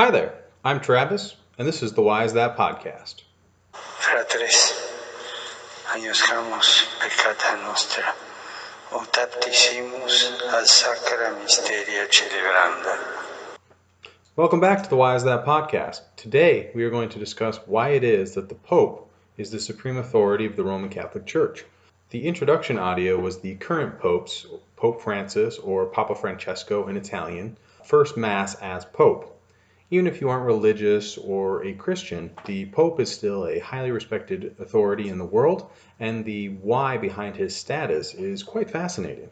Hi there, I'm Travis, and this is the Why Is That podcast. Fratres, agnoscamos peccata nostra, ut ad sacra mysteria celebranda. Welcome back to the Why Is That podcast. Today we are going to discuss why it is that the Pope is the supreme authority of the Roman Catholic Church. The introduction audio was the current Pope's, Pope Francis or Papa Francesco in Italian, first Mass as Pope. Even if you aren't religious or a Christian, the Pope is still a highly respected authority in the world, and the why behind his status is quite fascinating.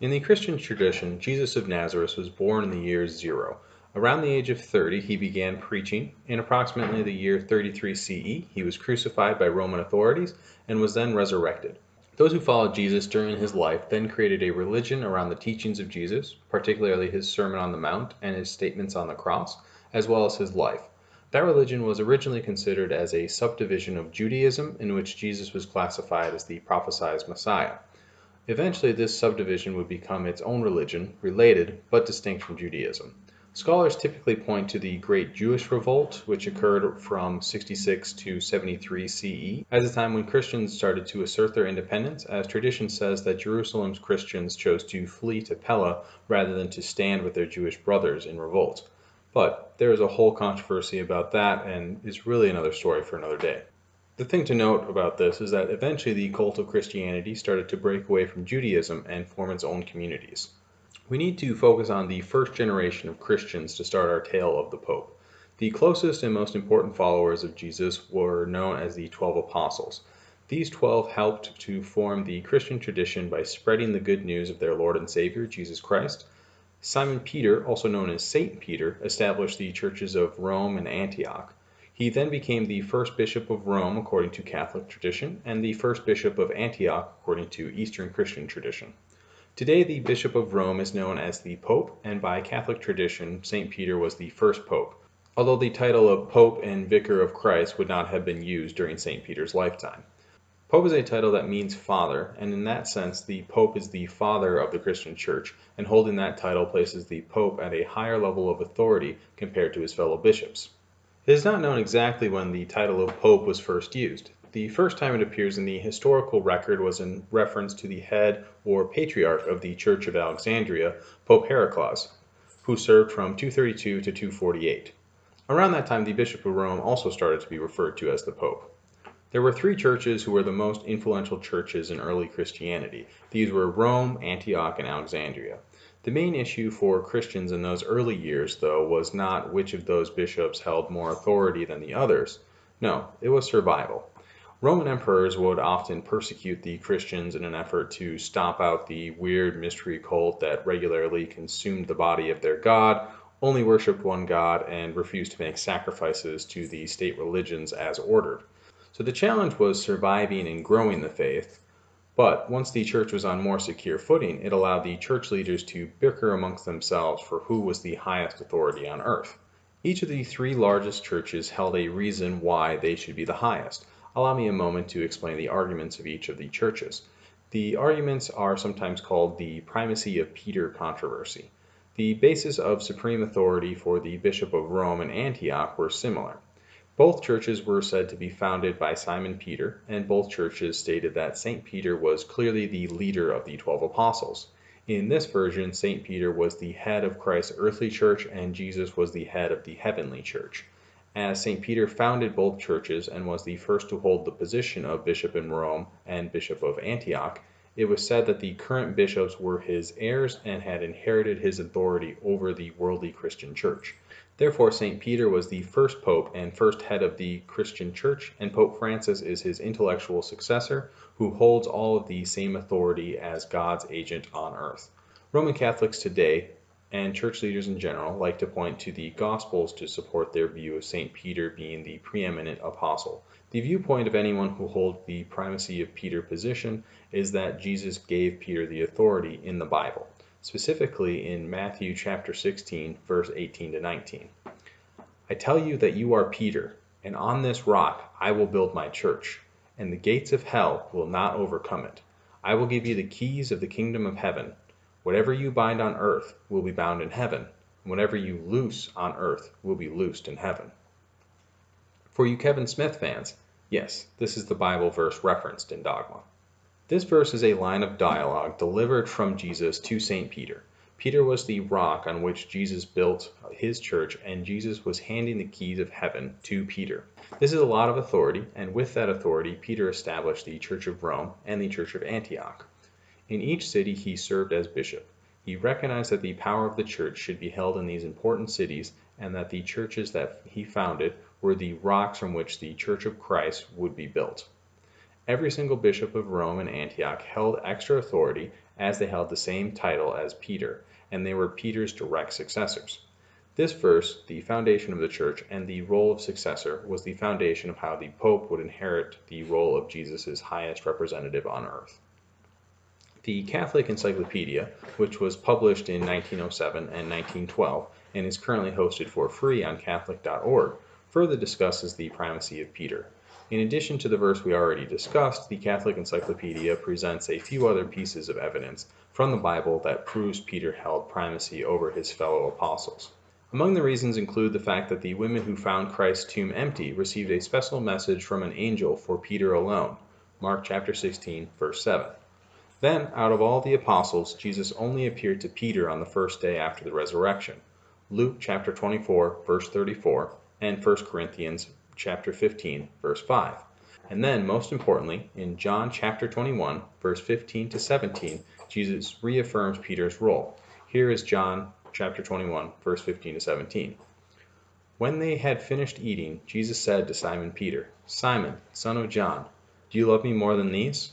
In the Christian tradition, Jesus of Nazareth was born in the year zero. Around the age of 30, he began preaching. In approximately the year 33 CE, he was crucified by Roman authorities and was then resurrected. Those who followed Jesus during his life then created a religion around the teachings of Jesus, particularly his Sermon on the Mount and his statements on the cross as well as his life. That religion was originally considered as a subdivision of Judaism, in which Jesus was classified as the prophesied Messiah. Eventually, this subdivision would become its own religion, related but distinct from Judaism. Scholars typically point to the Great Jewish Revolt, which occurred from 66 to 73 CE, as a time when Christians started to assert their independence, as tradition says that Jerusalem's Christians chose to flee to Pella rather than to stand with their Jewish brothers in revolt. But there is a whole controversy about that, and is really another story for another day. The thing to note about this is that eventually the cult of Christianity started to break away from Judaism and form its own communities. We need to focus on the first generation of Christians to start our tale of the Pope. The closest and most important followers of Jesus were known as the Twelve Apostles. These twelve helped to form the Christian tradition by spreading the good news of their Lord and Savior, Jesus Christ, Simon Peter, also known as Saint Peter, established the churches of Rome and Antioch. He then became the first bishop of Rome according to Catholic tradition and the first bishop of Antioch according to Eastern Christian tradition. Today, the Bishop of Rome is known as the Pope, and by Catholic tradition, St. Peter was the first Pope, although the title of Pope and Vicar of Christ would not have been used during St. Peter's lifetime. Pope is a title that means father, and in that sense, the Pope is the father of the Christian Church, and holding that title places the Pope at a higher level of authority compared to his fellow bishops. It is not known exactly when the title of Pope was first used. The first time it appears in the historical record was in reference to the head or patriarch of the Church of Alexandria, Pope Heraclius, who served from 232 to 248. Around that time, the Bishop of Rome also started to be referred to as the Pope. There were three churches who were the most influential churches in early Christianity. These were Rome, Antioch, and Alexandria. The main issue for Christians in those early years, though, was not which of those bishops held more authority than the others. No, it was survival. Roman emperors would often persecute the Christians in an effort to stomp out the weird mystery cult that regularly consumed the body of their god, only worshipped one god, and refused to make sacrifices to the state religions as ordered. So the challenge was surviving and growing the faith. But once the church was on more secure footing, it allowed the church leaders to bicker amongst themselves for who was the highest authority on earth. Each of the three largest churches held a reason why they should be the highest. Allow me a moment to explain the arguments of each of the churches. The arguments are sometimes called the primacy of Peter controversy. The basis of supreme authority for the Bishop of Rome and Antioch were similar. Both churches were said to be founded by Simon Peter, and both churches stated that St. Peter was clearly the leader of the twelve apostles. In this version, St. Peter was the head of Christ's earthly church, and Jesus was the head of the heavenly church. As St. Peter founded both churches and was the first to hold the position of bishop in Rome and bishop of Antioch, it was said that the current bishops were his heirs and had inherited his authority over the worldly Christian church. Therefore, St. Peter was the first pope and first head of the Christian church, and Pope Francis is his intellectual successor, who holds all of the same authority as God's agent on earth. Roman Catholics today, and church leaders in general, like to point to the Gospels to support their view of St. Peter being the preeminent apostle. The viewpoint of anyone who holds the primacy of Peter position is that Jesus gave Peter the authority in the Bible specifically in Matthew chapter 16, verse 18 to 19. I tell you that you are Peter, and on this rock I will build my church, and the gates of hell will not overcome it. I will give you the keys of the kingdom of heaven. Whatever you bind on earth will be bound in heaven. and whatever you loose on earth will be loosed in heaven. For you Kevin Smith fans, yes, this is the Bible verse referenced in Dogma. This verse is a line of dialogue delivered from Jesus to St. Peter. Peter was the rock on which Jesus built his church, and Jesus was handing the keys of heaven to Peter. This is a lot of authority, and with that authority, Peter established the Church of Rome and the Church of Antioch. In each city, he served as bishop. He recognized that the power of the church should be held in these important cities, and that the churches that he founded were the rocks from which the Church of Christ would be built. Every single bishop of Rome and Antioch held extra authority as they held the same title as Peter, and they were Peter's direct successors. This verse, the foundation of the church and the role of successor, was the foundation of how the Pope would inherit the role of Jesus' highest representative on earth. The Catholic Encyclopedia, which was published in 1907 and 1912 and is currently hosted for free on Catholic.org, further discusses the primacy of Peter. In addition to the verse we already discussed, the Catholic Encyclopedia presents a few other pieces of evidence from the Bible that proves Peter held primacy over his fellow apostles. Among the reasons include the fact that the women who found Christ's tomb empty received a special message from an angel for Peter alone. Mark chapter 16, verse 7. Then, out of all the apostles, Jesus only appeared to Peter on the first day after the resurrection. Luke chapter 24, verse 34, and 1 Corinthians chapter 15, verse 5. And then, most importantly, in John chapter 21, verse 15 to 17, Jesus reaffirms Peter's role. Here is John chapter 21, verse 15 to 17. When they had finished eating, Jesus said to Simon Peter, Simon, son of John, do you love me more than these?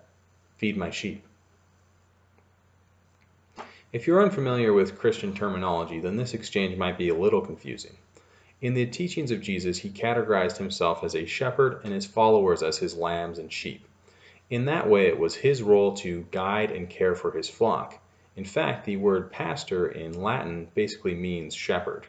Feed my sheep. If you're unfamiliar with Christian terminology, then this exchange might be a little confusing. In the teachings of Jesus, he categorized himself as a shepherd and his followers as his lambs and sheep. In that way, it was his role to guide and care for his flock. In fact, the word pastor in Latin basically means shepherd.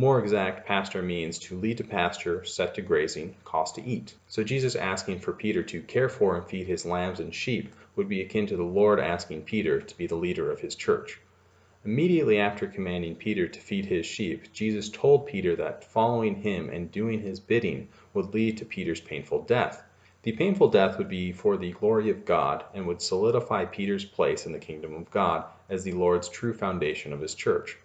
More exact, pastor means to lead to pasture, set to grazing, cause to eat. So Jesus asking for Peter to care for and feed his lambs and sheep would be akin to the Lord asking Peter to be the leader of his church. Immediately after commanding Peter to feed his sheep, Jesus told Peter that following him and doing his bidding would lead to Peter's painful death. The painful death would be for the glory of God and would solidify Peter's place in the kingdom of God as the Lord's true foundation of his church.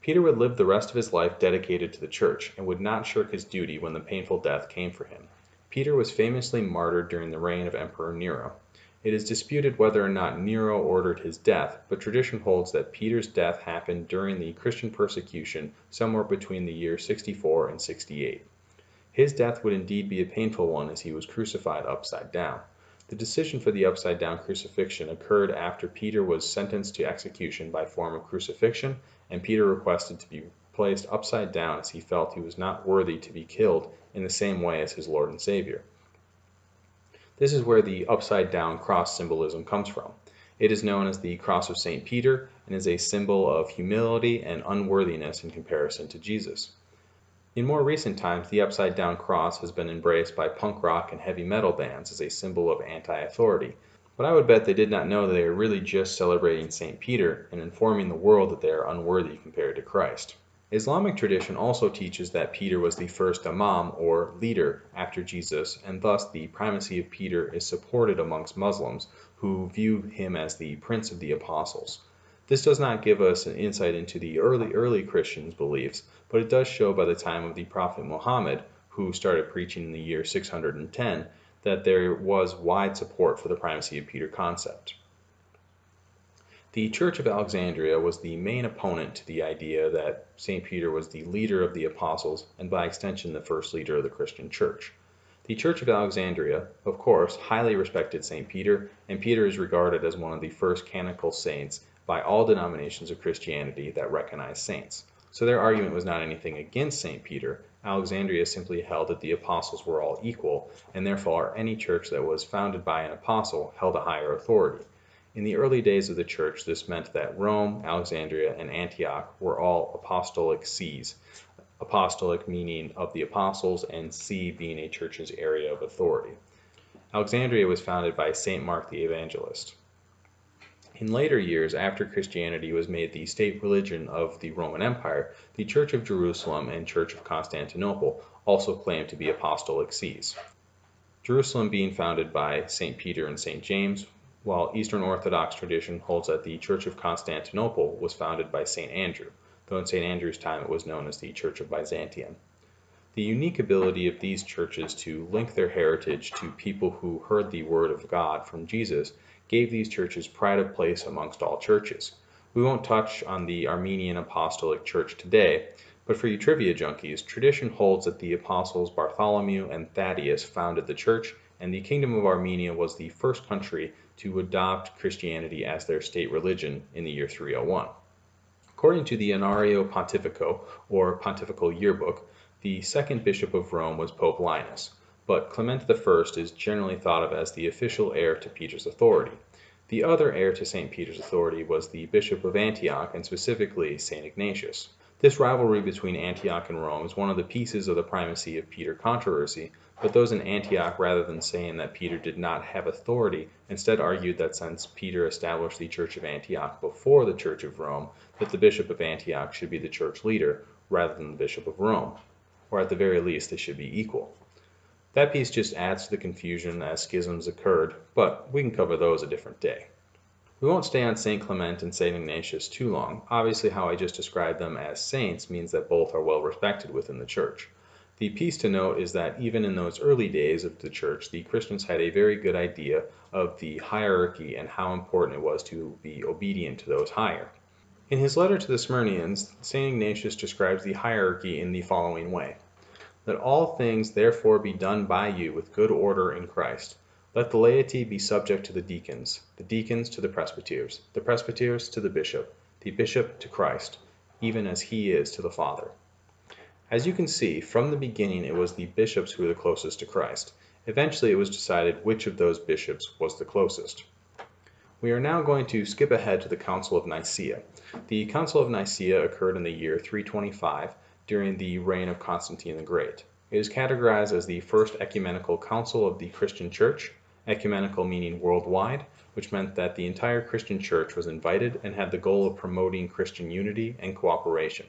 Peter would live the rest of his life dedicated to the church and would not shirk his duty when the painful death came for him. Peter was famously martyred during the reign of Emperor Nero. It is disputed whether or not Nero ordered his death, but tradition holds that Peter's death happened during the Christian persecution somewhere between the year 64 and 68. His death would indeed be a painful one as he was crucified upside down. The decision for the upside down crucifixion occurred after Peter was sentenced to execution by form of crucifixion, and Peter requested to be placed upside down as he felt he was not worthy to be killed in the same way as his Lord and Savior. This is where the upside down cross symbolism comes from. It is known as the cross of St. Peter and is a symbol of humility and unworthiness in comparison to Jesus. In more recent times, the upside down cross has been embraced by punk rock and heavy metal bands as a symbol of anti authority. But I would bet they did not know that they are really just celebrating St. Peter and informing the world that they are unworthy compared to Christ. Islamic tradition also teaches that Peter was the first imam or leader after Jesus, and thus the primacy of Peter is supported amongst Muslims who view him as the prince of the apostles. This does not give us an insight into the early, early Christians' beliefs, but it does show by the time of the Prophet Muhammad, who started preaching in the year 610, that there was wide support for the primacy of Peter concept. The Church of Alexandria was the main opponent to the idea that St. Peter was the leader of the apostles and by extension the first leader of the Christian church. The Church of Alexandria, of course, highly respected St. Peter, and Peter is regarded as one of the first canonical saints by all denominations of Christianity that recognize saints. so their argument was not anything against St. Peter. Alexandria simply held that the apostles were all equal, and therefore any church that was founded by an apostle held a higher authority. In the early days of the church, this meant that Rome, Alexandria, and Antioch were all apostolic sees. Apostolic meaning of the apostles, and see being a church's area of authority. Alexandria was founded by St. Mark the Evangelist. In later years, after Christianity was made the state religion of the Roman Empire, the Church of Jerusalem and Church of Constantinople also claimed to be apostolic sees. Jerusalem being founded by St. Peter and St. James, while Eastern Orthodox tradition holds that the Church of Constantinople was founded by St. Andrew, though in St. Andrew's time it was known as the Church of Byzantium. The unique ability of these churches to link their heritage to people who heard the Word of God from Jesus gave these churches pride of place amongst all churches. We won't touch on the Armenian Apostolic Church today, but for you trivia junkies, tradition holds that the apostles Bartholomew and Thaddeus founded the church, and the Kingdom of Armenia was the first country to adopt Christianity as their state religion in the year 301. According to the Annuario Pontificio, or Pontifical Yearbook, the second bishop of Rome was Pope Linus but Clement I is generally thought of as the official heir to Peter's authority. The other heir to St. Peter's authority was the Bishop of Antioch, and specifically St. Ignatius. This rivalry between Antioch and Rome is one of the pieces of the primacy of Peter controversy, but those in Antioch, rather than saying that Peter did not have authority, instead argued that since Peter established the Church of Antioch before the Church of Rome, that the Bishop of Antioch should be the church leader rather than the Bishop of Rome, or at the very least they should be equal. That piece just adds to the confusion as schisms occurred, but we can cover those a different day. We won't stay on St. Clement and St. Ignatius too long. Obviously, how I just described them as saints means that both are well respected within the church. The piece to note is that even in those early days of the church, the Christians had a very good idea of the hierarchy and how important it was to be obedient to those higher. In his letter to the Smyrnaeans, St. Ignatius describes the hierarchy in the following way. Let all things therefore be done by you with good order in Christ. Let the laity be subject to the deacons, the deacons to the presbyters, the presbyters to the bishop, the bishop to Christ, even as he is to the Father. As you can see, from the beginning it was the bishops who were the closest to Christ. Eventually it was decided which of those bishops was the closest. We are now going to skip ahead to the Council of Nicaea. The Council of Nicaea occurred in the year 325 during the reign of Constantine the Great. It is categorized as the first ecumenical council of the Christian Church, ecumenical meaning worldwide, which meant that the entire Christian Church was invited and had the goal of promoting Christian unity and cooperation.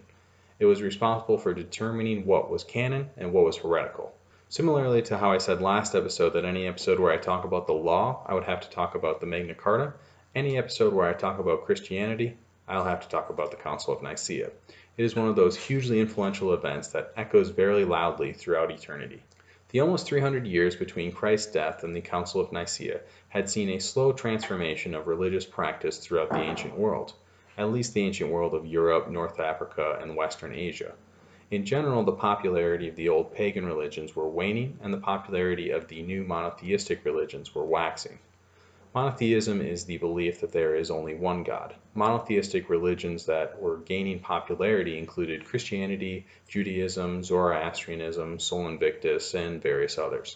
It was responsible for determining what was canon and what was heretical. Similarly to how I said last episode that any episode where I talk about the law, I would have to talk about the Magna Carta, any episode where I talk about Christianity, I'll have to talk about the Council of Nicaea. It is one of those hugely influential events that echoes very loudly throughout eternity. The almost 300 years between Christ's death and the Council of Nicaea had seen a slow transformation of religious practice throughout the ancient world, at least the ancient world of Europe, North Africa, and Western Asia. In general, the popularity of the old pagan religions were waning, and the popularity of the new monotheistic religions were waxing. Monotheism is the belief that there is only one God. Monotheistic religions that were gaining popularity included Christianity, Judaism, Zoroastrianism, Sol Invictus, and various others.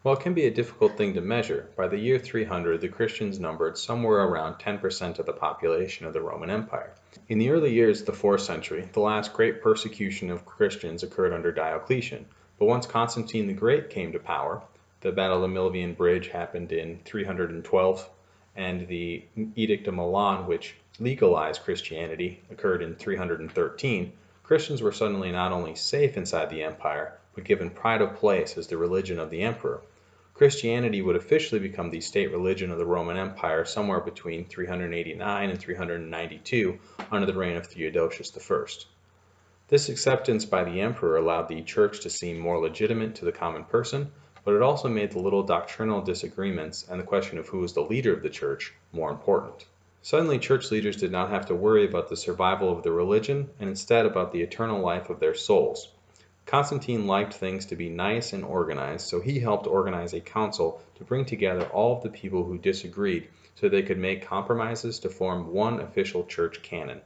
While it can be a difficult thing to measure, by the year 300 the Christians numbered somewhere around 10% of the population of the Roman Empire. In the early years of the 4th century, the last great persecution of Christians occurred under Diocletian, but once Constantine the Great came to power, the Battle of the Milvian Bridge happened in 312, and the Edict of Milan, which legalized Christianity, occurred in 313. Christians were suddenly not only safe inside the empire, but given pride of place as the religion of the emperor. Christianity would officially become the state religion of the Roman Empire somewhere between 389 and 392 under the reign of Theodosius I. This acceptance by the emperor allowed the church to seem more legitimate to the common person, but it also made the little doctrinal disagreements and the question of who was the leader of the church more important. Suddenly, church leaders did not have to worry about the survival of the religion and instead about the eternal life of their souls. Constantine liked things to be nice and organized, so he helped organize a council to bring together all of the people who disagreed so they could make compromises to form one official church canon.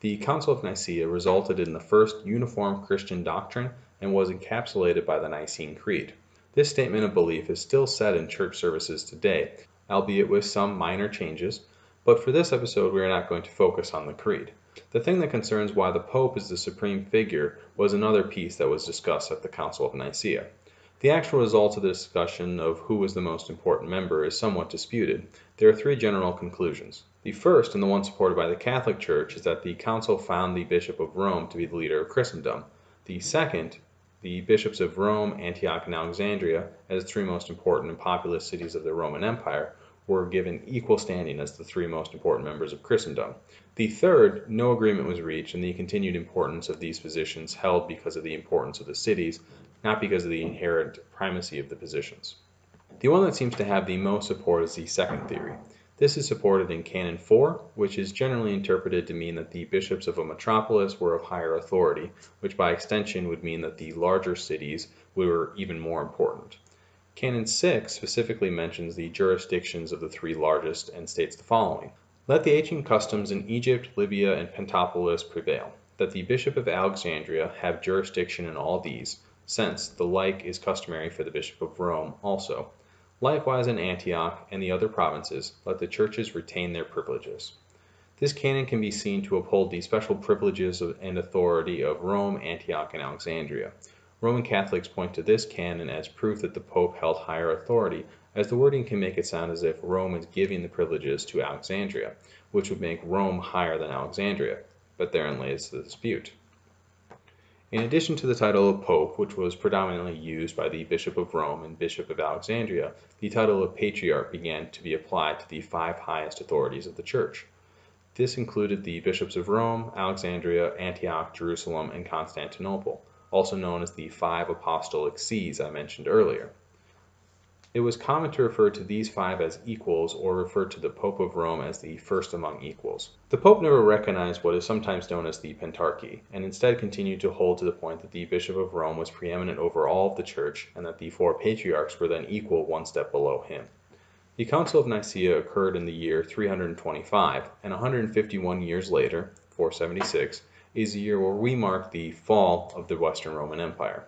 The Council of Nicaea resulted in the first uniform Christian doctrine and was encapsulated by the Nicene Creed. This statement of belief is still said in church services today, albeit with some minor changes, but for this episode we are not going to focus on the creed. The thing that concerns why the Pope is the supreme figure was another piece that was discussed at the Council of Nicaea. The actual result of the discussion of who was the most important member is somewhat disputed. There are three general conclusions. The first, and the one supported by the Catholic Church, is that the Council found the Bishop of Rome to be the leader of Christendom. The second, the bishops of Rome, Antioch, and Alexandria, as three most important and populous cities of the Roman Empire, were given equal standing as the three most important members of Christendom. The third, no agreement was reached, and the continued importance of these positions held because of the importance of the cities, not because of the inherent primacy of the positions. The one that seems to have the most support is the second theory. This is supported in Canon 4, which is generally interpreted to mean that the bishops of a metropolis were of higher authority, which by extension would mean that the larger cities were even more important. Canon 6 specifically mentions the jurisdictions of the three largest and states the following. Let the ancient customs in Egypt, Libya, and Pentapolis prevail, that the bishop of Alexandria have jurisdiction in all these, since the like is customary for the Bishop of Rome also. Likewise in Antioch and the other provinces, let the churches retain their privileges. This canon can be seen to uphold the special privileges and authority of Rome, Antioch, and Alexandria. Roman Catholics point to this canon as proof that the Pope held higher authority, as the wording can make it sound as if Rome is giving the privileges to Alexandria, which would make Rome higher than Alexandria, but therein lays the dispute. In addition to the title of Pope, which was predominantly used by the Bishop of Rome and Bishop of Alexandria, the title of Patriarch began to be applied to the five highest authorities of the Church. This included the bishops of Rome, Alexandria, Antioch, Jerusalem, and Constantinople, also known as the five apostolic sees I mentioned earlier. It was common to refer to these five as equals or refer to the Pope of Rome as the first among equals. The Pope never recognized what is sometimes known as the Pentarchy, and instead continued to hold to the point that the Bishop of Rome was preeminent over all of the Church and that the four patriarchs were then equal one step below him. The Council of Nicaea occurred in the year 325, and 151 years later, 476, is the year where we mark the fall of the Western Roman Empire.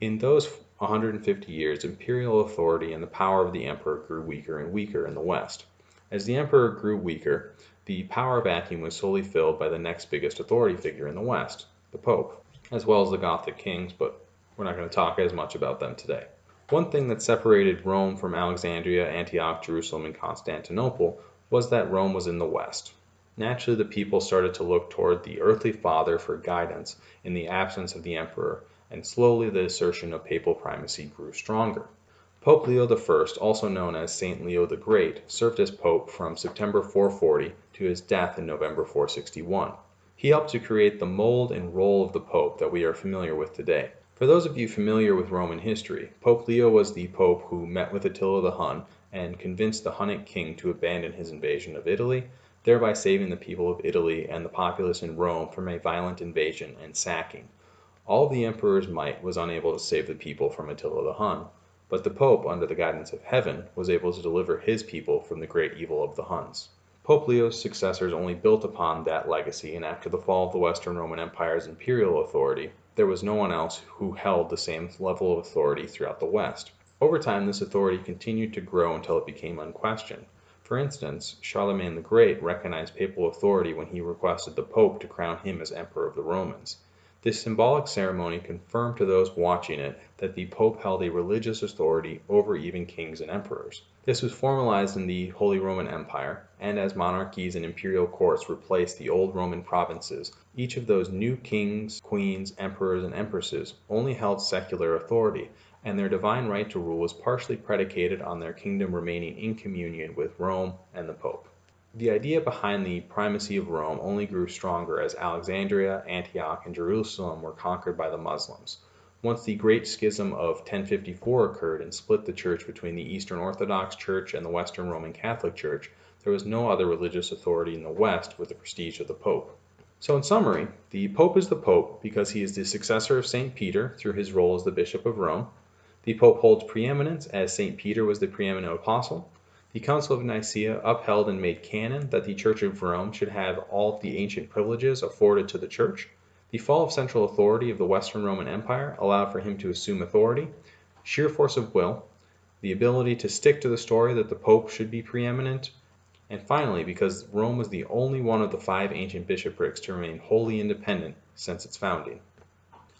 In those 150 years, imperial authority and the power of the emperor grew weaker and weaker in the West. As the emperor grew weaker, the power vacuum was solely filled by the next biggest authority figure in the West, the Pope, as well as the Gothic kings, but we're not going to talk as much about them today. One thing that separated Rome from Alexandria, Antioch, Jerusalem, and Constantinople was that Rome was in the West. Naturally, the people started to look toward the earthly father for guidance in the absence of the emperor, and slowly the assertion of papal primacy grew stronger. Pope Leo I, also known as Saint Leo the Great, served as pope from September 440 to his death in November 461. He helped to create the mold and role of the pope that we are familiar with today. For those of you familiar with Roman history, Pope Leo was the pope who met with Attila the Hun and convinced the Hunnic king to abandon his invasion of Italy, thereby saving the people of Italy and the populace in Rome from a violent invasion and sacking. All the emperor's might was unable to save the people from Attila the Hun, but the Pope, under the guidance of Heaven, was able to deliver his people from the great evil of the Huns. Pope Leo's successors only built upon that legacy, and after the fall of the Western Roman Empire's imperial authority, there was no one else who held the same level of authority throughout the West. Over time, this authority continued to grow until it became unquestioned. For instance, Charlemagne the Great recognized papal authority when he requested the Pope to crown him as Emperor of the Romans. This symbolic ceremony confirmed to those watching it that the Pope held a religious authority over even kings and emperors. This was formalized in the Holy Roman Empire, and as monarchies and imperial courts replaced the old Roman provinces, each of those new kings, queens, emperors, and empresses only held secular authority, and their divine right to rule was partially predicated on their kingdom remaining in communion with Rome and the Pope. The idea behind the primacy of Rome only grew stronger as Alexandria, Antioch, and Jerusalem were conquered by the Muslims. Once the Great Schism of 1054 occurred and split the Church between the Eastern Orthodox Church and the Western Roman Catholic Church, there was no other religious authority in the West with the prestige of the Pope. So, in summary, the Pope is the Pope because he is the successor of St. Peter through his role as the Bishop of Rome. The Pope holds preeminence as St. Peter was the preeminent apostle. The Council of Nicaea upheld and made canon that the Church of Rome should have all the ancient privileges afforded to the Church. The fall of central authority of the Western Roman Empire allowed for him to assume authority. Sheer force of will, the ability to stick to the story that the Pope should be preeminent, and finally because Rome was the only one of the five ancient bishoprics to remain wholly independent since its founding.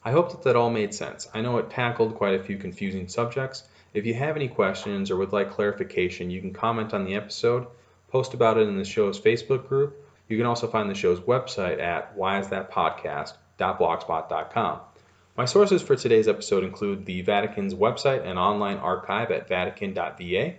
I hope that that all made sense. I know it tackled quite a few confusing subjects. If you have any questions or would like clarification, you can comment on the episode, post about it in the show's Facebook group. You can also find the show's website at whyisthatpodcast.blogspot.com. My sources for today's episode include the Vatican's website and online archive at vatican.va.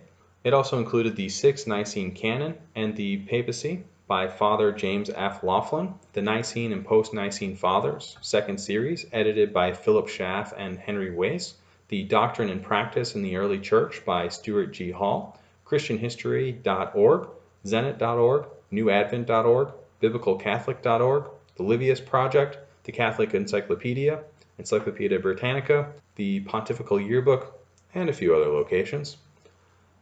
It also included the Sixth Nicene Canon and the Papacy by Father James F. Loughlin, the Nicene and Post Nicene Fathers, second series, edited by Philip Schaff and Henry Wace the Doctrine and Practice in the Early Church by Stuart G. Hall, ChristianHistory.org, Zenit.org, NewAdvent.org, BiblicalCatholic.org, the Livius Project, the Catholic Encyclopedia, Encyclopedia Britannica, the Pontifical Yearbook, and a few other locations.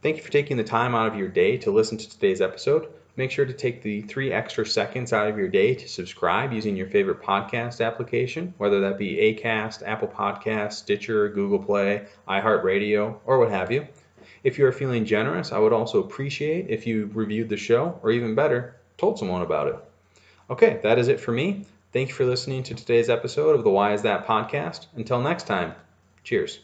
Thank you for taking the time out of your day to listen to today's episode. Make sure to take the three extra seconds out of your day to subscribe using your favorite podcast application, whether that be Acast, Apple Podcasts, Stitcher, Google Play, iHeartRadio, or what have you. If you are feeling generous, I would also appreciate if you reviewed the show, or even better, told someone about it. Okay, that is it for me. Thank you for listening to today's episode of the Why Is That podcast. Until next time, cheers.